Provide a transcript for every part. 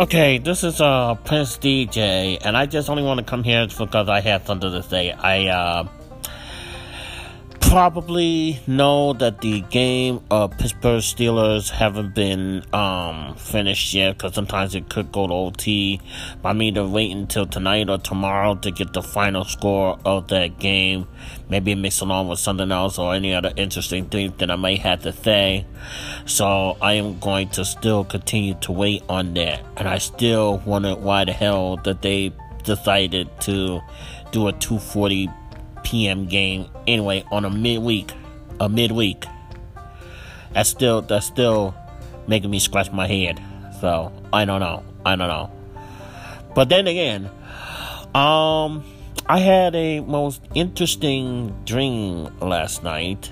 Okay, this is uh Prince DJ, and I just only want to come here because I have something to say. I uh probably know that the game of Pittsburgh Steelers haven't been um, finished yet because sometimes it could go to OT. I mean, to wait until tonight or tomorrow to get the final score of that game. Maybe mix along with something else or any other interesting thing that I might have to say. So I am going to still continue to wait on that. And I still wonder why the hell that they decided to do a 240 p.m. game anyway on a midweek, a midweek. That's still that's still making me scratch my head. So I don't know. I don't know. But then again, um, I had a most interesting dream last night.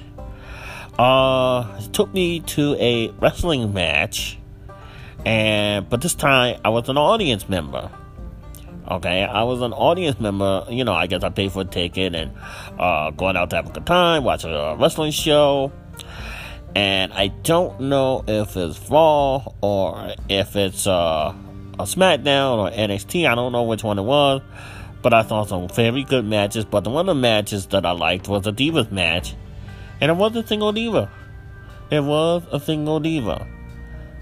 Uh, it took me to a wrestling match, and but this time I was an audience member. Okay, I was an audience member. You know, I guess I paid for a ticket and uh, going out to have a good time, watch a wrestling show. And I don't know if it's Raw or if it's uh, a SmackDown or NXT. I don't know which one it was. But I saw some very good matches. But the one of the matches that I liked was a Divas match. And it was a single Diva. It was a single Diva.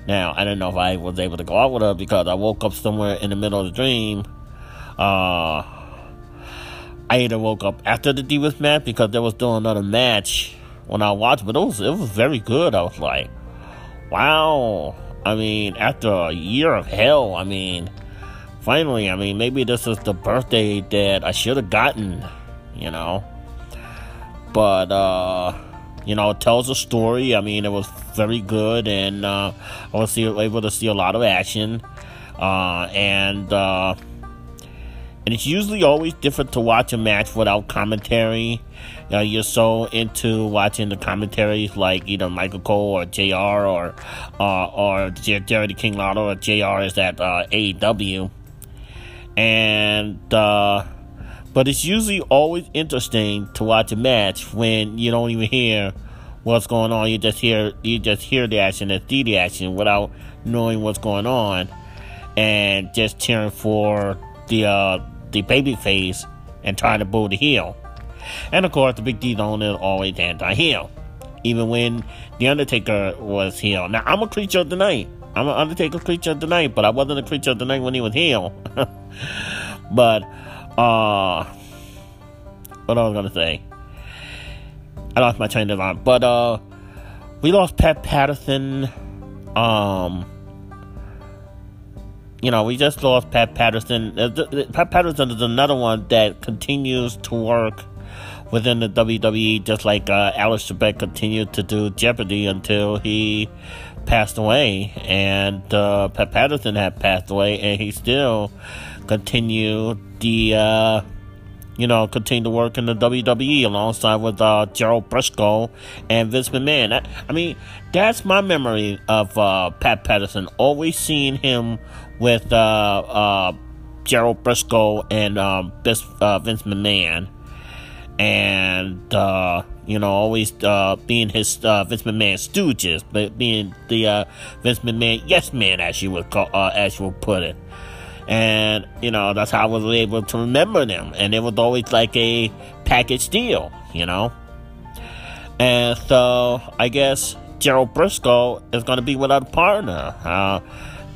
Now, I don't know if I was able to go out with her because I woke up somewhere in the middle of the dream uh, I either woke up after the Divas match because they was doing another match when I watched, but it was it was very good. I was like, wow. I mean, after a year of hell, I mean, finally, I mean, maybe this is the birthday that I should have gotten, you know. But uh, you know, it tells a story. I mean, it was very good, and uh, I was able to see a lot of action. Uh, and uh, and it's usually always different to watch a match without commentary. Uh, you're so into watching the commentaries like either Michael Cole or JR or uh, or Jerry King Lawler or JR is at uh, AEW. And uh, but it's usually always interesting to watch a match when you don't even hear what's going on. You just hear you just hear the action and see the action without knowing what's going on, and just cheering for the uh, the baby face and trying to boo the heel. And of course, the big D Zone is always anti heel. Even when The Undertaker was heel. Now, I'm a creature of the night. I'm an Undertaker creature of the night, but I wasn't a creature of the night when he was heel. but, uh, what I was gonna say? I lost my train of thought. But, uh, we lost Pat Patterson. Um, you know, we just lost Pat Patterson. Uh, Pat Patterson is another one that continues to work within the WWE, just like uh, Alex Trebek continued to do Jeopardy until he passed away. And uh, Pat Patterson had passed away, and he still continued the, uh, you know, continue to work in the WWE alongside with uh, Gerald Brisco and Vince McMahon. I, I mean, that's my memory of uh, Pat Patterson. Always seeing him with uh, uh, Gerald Brisco and um, uh, Vince McMahon, and you know always uh, being his uh, Vince McMahon stooges, but being the uh, Vince McMahon yes man, as you would call, uh, as you would put it. And you know that's how I was able to remember them, and it was always like a package deal, you know. And so I guess Gerald Brisco is going to be without a partner. Uh,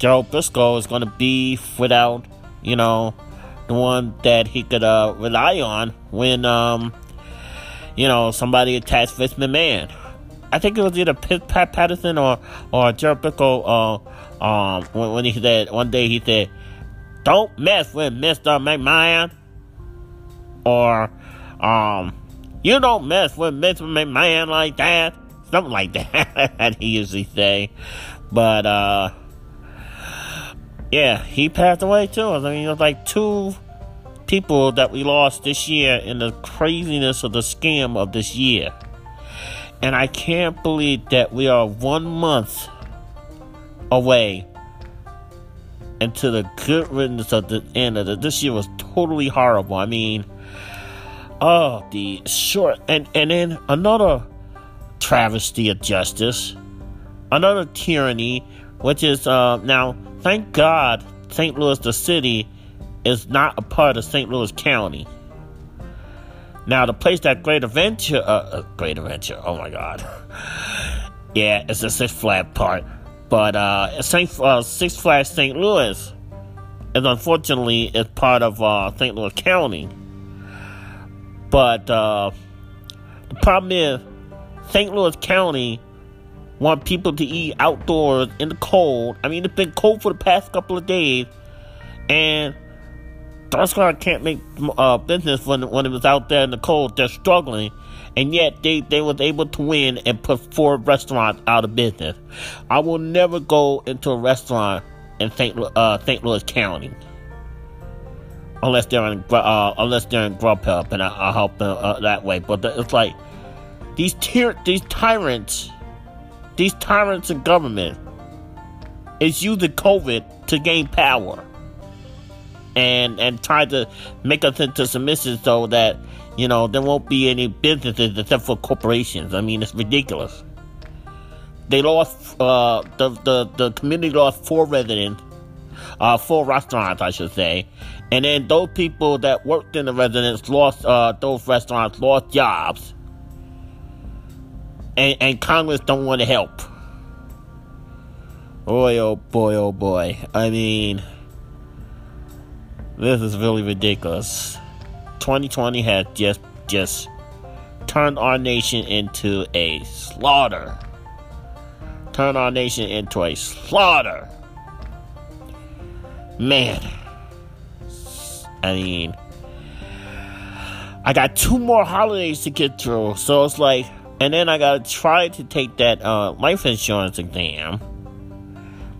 Gerald Brisco is going to be without, you know, the one that he could uh, rely on when, um, you know, somebody attacks Vince McMahon. I think it was either Pat Patterson or or Gerald Brisco. Uh, um, when, when he said one day he said, "Don't mess with Mister McMahon," or um, "You don't mess with Mister McMahon like that." Something like that he usually say, but uh yeah, he passed away too. I mean, it was like two people that we lost this year in the craziness of the scam of this year. And I can't believe that we are one month away into the good riddance of the end of the, this year was totally horrible. I mean, oh, the short and and then another travesty of justice, another tyranny, which is uh, now Thank God St. Louis, the city, is not a part of St. Louis County. Now, the place that Great Adventure, uh, uh, Great Adventure, oh my God. yeah, it's a Six Flags part. But uh, Saint, uh, Six Flags St. Louis is unfortunately is part of uh, St. Louis County. But uh, the problem is, St. Louis County want people to eat outdoors in the cold. I mean, it's been cold for the past couple of days, and restaurant can't make uh, business when when it was out there in the cold. They're struggling, and yet they they was able to win and put four restaurants out of business. I will never go into a restaurant in St. Uh, St. Louis County unless they're in uh, unless they're in Grubhub, and I, will help them uh, that way. But the, it's like these tyr- these tyrants, these tyrants in government, is using COVID to gain power, and and try to make us into submissive so that you know there won't be any businesses except for corporations. I mean, it's ridiculous. They lost uh, the the the community lost four residents uh, four restaurants, I should say. And then those people that worked in the residence lost, uh, those restaurants lost jobs. And, and Congress don't want to help. Boy, oh boy, oh boy. I mean, this is really ridiculous. 2020 has just, just turned our nation into a slaughter. Turned our nation into a slaughter. Man. I mean, I got two more holidays to get through, so it's like, and then I gotta try to take that uh, life insurance exam.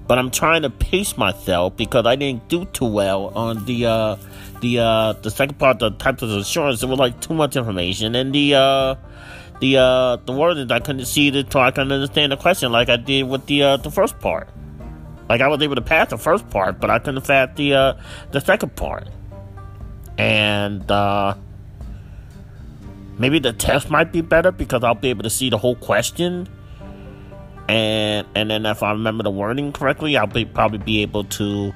But I'm trying to pace myself because I didn't do too well on the uh, the uh, the second part, the types of insurance. There was like too much information, and the uh, the uh, the wording I couldn't see it so I couldn't understand the question like I did with the uh, the first part. Like I was able to pass the first part, but I couldn't pass the uh, the second part and uh, maybe the test might be better because I'll be able to see the whole question, and and then if I remember the wording correctly, I'll be probably be able to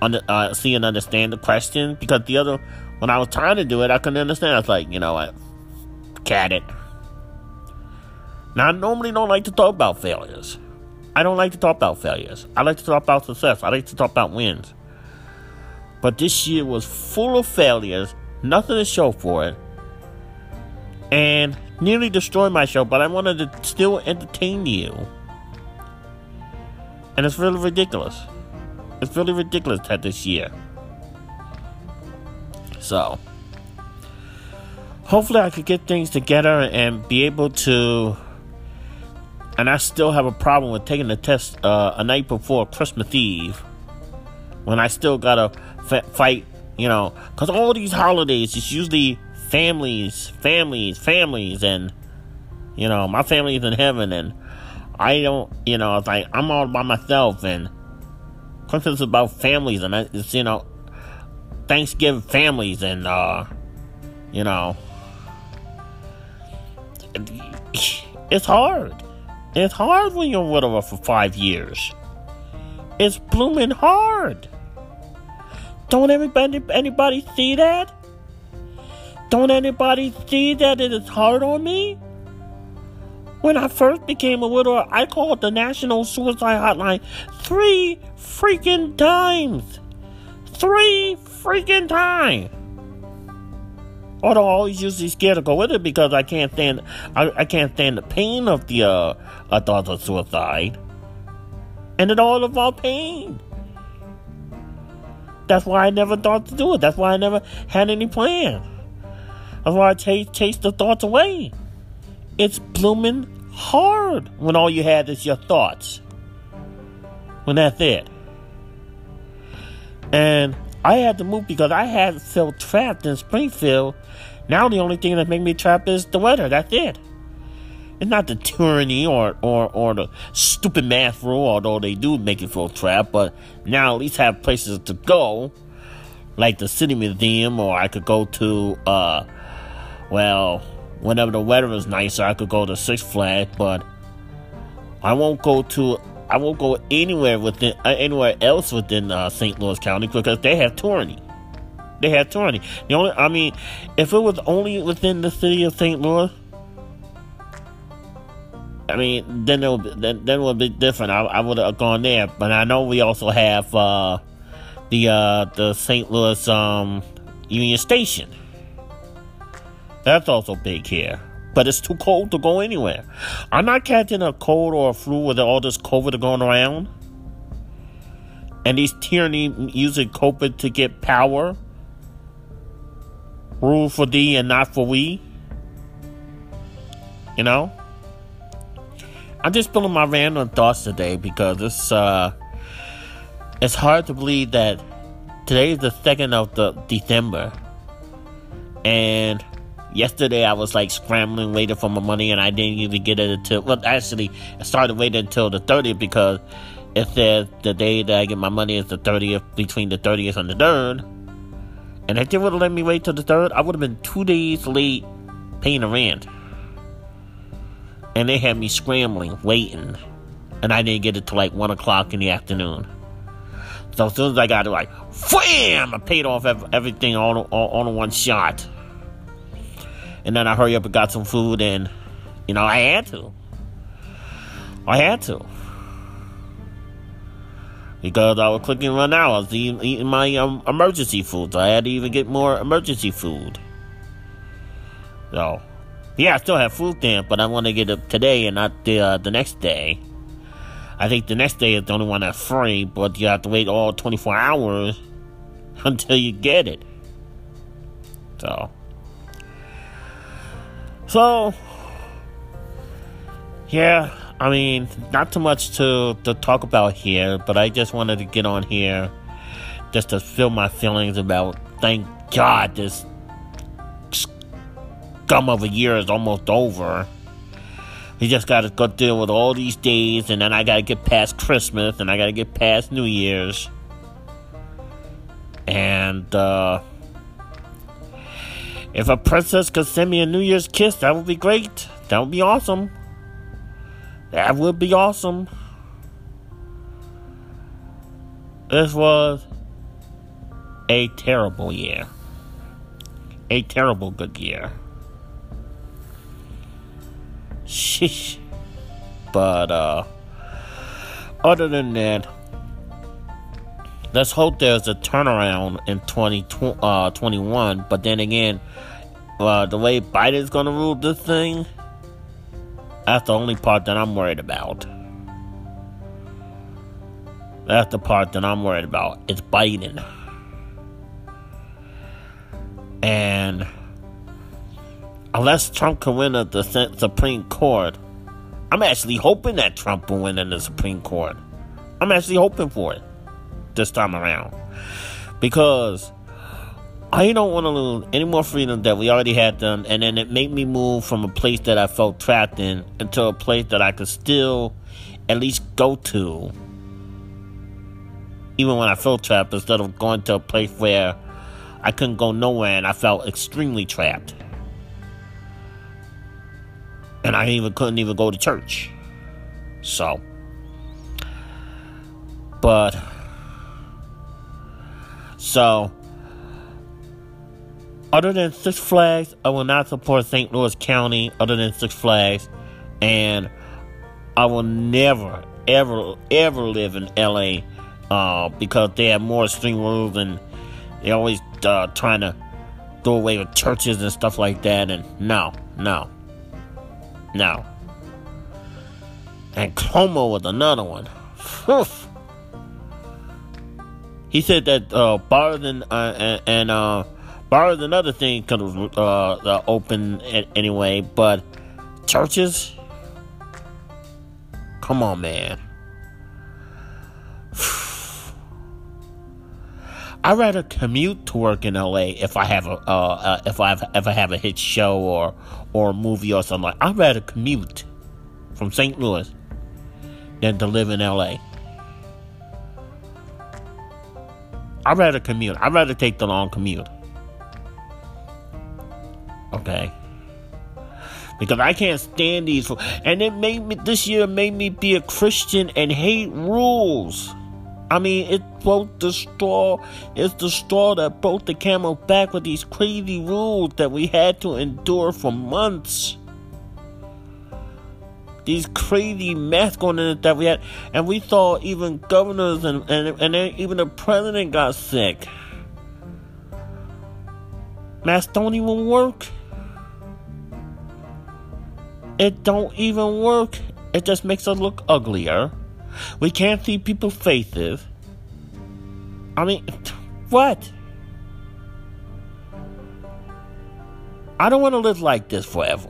under, uh, see and understand the question because the other when I was trying to do it, I couldn't understand. I was like, you know what, cat it. Now I normally don't like to talk about failures. I don't like to talk about failures. I like to talk about success. I like to talk about wins. But this year was full of failures, nothing to show for it, and nearly destroyed my show, but I wanted to still entertain you. And it's really ridiculous. It's really ridiculous that this year. So, hopefully, I could get things together and be able to. And I still have a problem with taking the test uh, a night before Christmas Eve when I still gotta f- fight, you know, because all these holidays, it's usually families, families, families, and, you know, my family's in heaven, and I don't, you know, it's like I'm all by myself, and Christmas is about families, and it's, you know, Thanksgiving families, and, uh, you know, it's hard. It's hard when you're with her for five years. It's blooming hard. Don't everybody anybody see that? Don't anybody see that it is hard on me? When I first became a widower, I called the National Suicide Hotline three freaking times. Three freaking times. Although I always usually scared to go with it because I can't stand I, I can't stand the pain of the uh, thought of suicide. And it all about pain. That's why I never thought to do it. That's why I never had any plan. That's why I chase, the thoughts away. It's blooming hard when all you have is your thoughts. When that's it. And I had to move because I had felt trapped in Springfield. Now the only thing that made me trapped is the weather. That's it. It's not the tyranny or, or, or the stupid math rule, although they do make you feel trapped, but now at least have places to go, like the City Museum, or I could go to, uh, well, whenever the weather is nicer, I could go to Six Flags, but I won't go to, I won't go anywhere within uh, anywhere else within uh, St. Louis County because they have tyranny. They have tyranny. The only, I mean, if it was only within the city of St. Louis, I mean, then it would be, then, then it would be different. I, I would have gone there, but I know we also have uh, the uh, the St. Louis um, Union Station. That's also big here, but it's too cold to go anywhere. I'm not catching a cold or a flu with all this COVID going around, and these tyranny using COVID to get power. Rule for thee and not for we. You know. I'm just spilling my random thoughts today because it's uh, it's hard to believe that today is the second of the December, and yesterday I was like scrambling waiting for my money, and I didn't even get it until well, actually I started waiting until the 30th because it says the day that I get my money is the 30th between the 30th and the 3rd, and if they would have let me wait till the 3rd, I would have been two days late paying the rent and they had me scrambling, waiting, and I didn't get it till like one o'clock in the afternoon. So as soon as I got it, like, wham! I paid off everything all, all, on one shot. And then I hurry up and got some food, and you know I had to. I had to because I was clicking run out. I was eating, eating my um, emergency food. So I had to even get more emergency food. So yeah, I still have food stamp, but I want to get it today and not the uh, the next day. I think the next day is the only one that's free, but you have to wait all 24 hours until you get it. So, so yeah, I mean, not too much to to talk about here, but I just wanted to get on here just to feel my feelings about. Thank God this scum of a year is almost over. We just got to go deal with all these days, and then I got to get past Christmas, and I got to get past New Year's. And, uh, if a princess could send me a New Year's kiss, that would be great. That would be awesome. That would be awesome. This was a terrible year. A terrible good year. Sheesh. But uh other than that, let's hope there's a turnaround in 2021. Uh, but then again, uh, the way Biden's gonna rule this thing, that's the only part that I'm worried about. That's the part that I'm worried about. It's Biden. And unless Trump can win at the Supreme Court, I'm actually hoping that Trump will win in the Supreme Court. I'm actually hoping for it this time around. Because I don't want to lose any more freedom that we already had done, and then it made me move from a place that I felt trapped in into a place that I could still at least go to. Even when I felt trapped, instead of going to a place where I couldn't go nowhere and I felt extremely trapped and I even couldn't even go to church. So, but so other than Six Flags, I will not support St. Louis County other than Six Flags, and I will never, ever, ever live in LA uh, because they have more extreme rules and they're always uh, trying to do away with churches and stuff like that. And no, no, now. And Cuomo was another one. Oof. He said that uh, bars and uh, and, uh, bars and other things could uh, open anyway, but churches. Come on, man. I'd rather commute to work in LA if I have a uh, uh, if I if I have a hit show or or a movie or something like. I'd rather commute from St. Louis than to live in LA. I'd rather commute. I'd rather take the long commute. Okay. because I can't stand these. And it made me this year made me be a Christian and hate rules. I mean, it broke the straw. It's the straw that broke the camel back with these crazy rules that we had to endure for months. These crazy masks going in that we had, and we saw even governors and and and even the president got sick. Masks don't even work. It don't even work. It just makes us look uglier. We can't see people's faces. I mean, what? I don't want to live like this forever.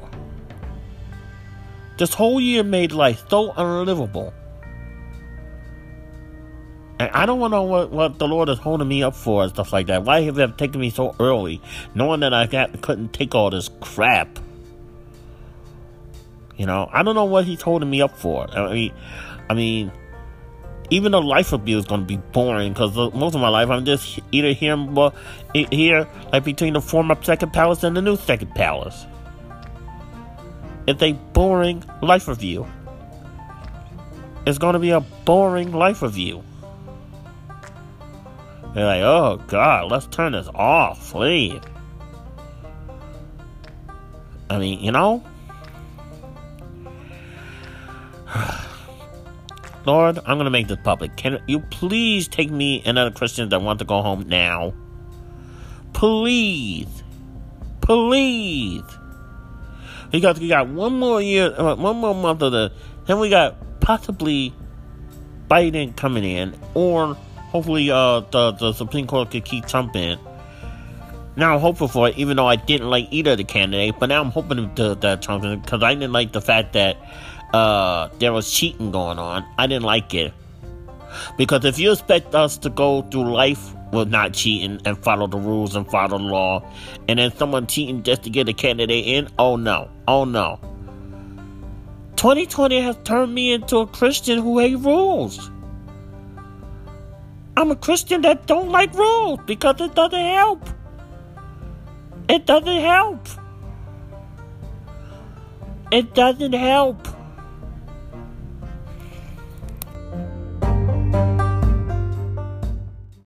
This whole year made life so unlivable. And I don't know what, what the Lord is holding me up for and stuff like that. Why have you taken me so early, knowing that I got, couldn't take all this crap? You know, I don't know what He's holding me up for. I mean, I mean, even the life abuse is going to be boring because most of my life I'm just either here, here like between the former second palace and the new second palace. It's a boring life review. It's going to be a boring life review. They're like, oh God, let's turn this off, please. I mean, you know? Lord, I'm going to make this public. Can you please take me and other Christians that want to go home now? Please. Please. Because we got one more year, uh, one more month of the, then we got possibly Biden coming in, or hopefully uh, the, the Supreme Court could keep Trump in. Now I'm hopeful for it, even though I didn't like either of the candidates, but now I'm hoping to, that Trump, in because I didn't like the fact that uh, there was cheating going on. I didn't like it. Because if you expect us to go through life with not cheating and follow the rules and follow the law, and then someone cheating just to get a candidate in, oh no, oh no. 2020 has turned me into a Christian who hate rules. I'm a Christian that don't like rules because it doesn't help. It doesn't help. It doesn't help.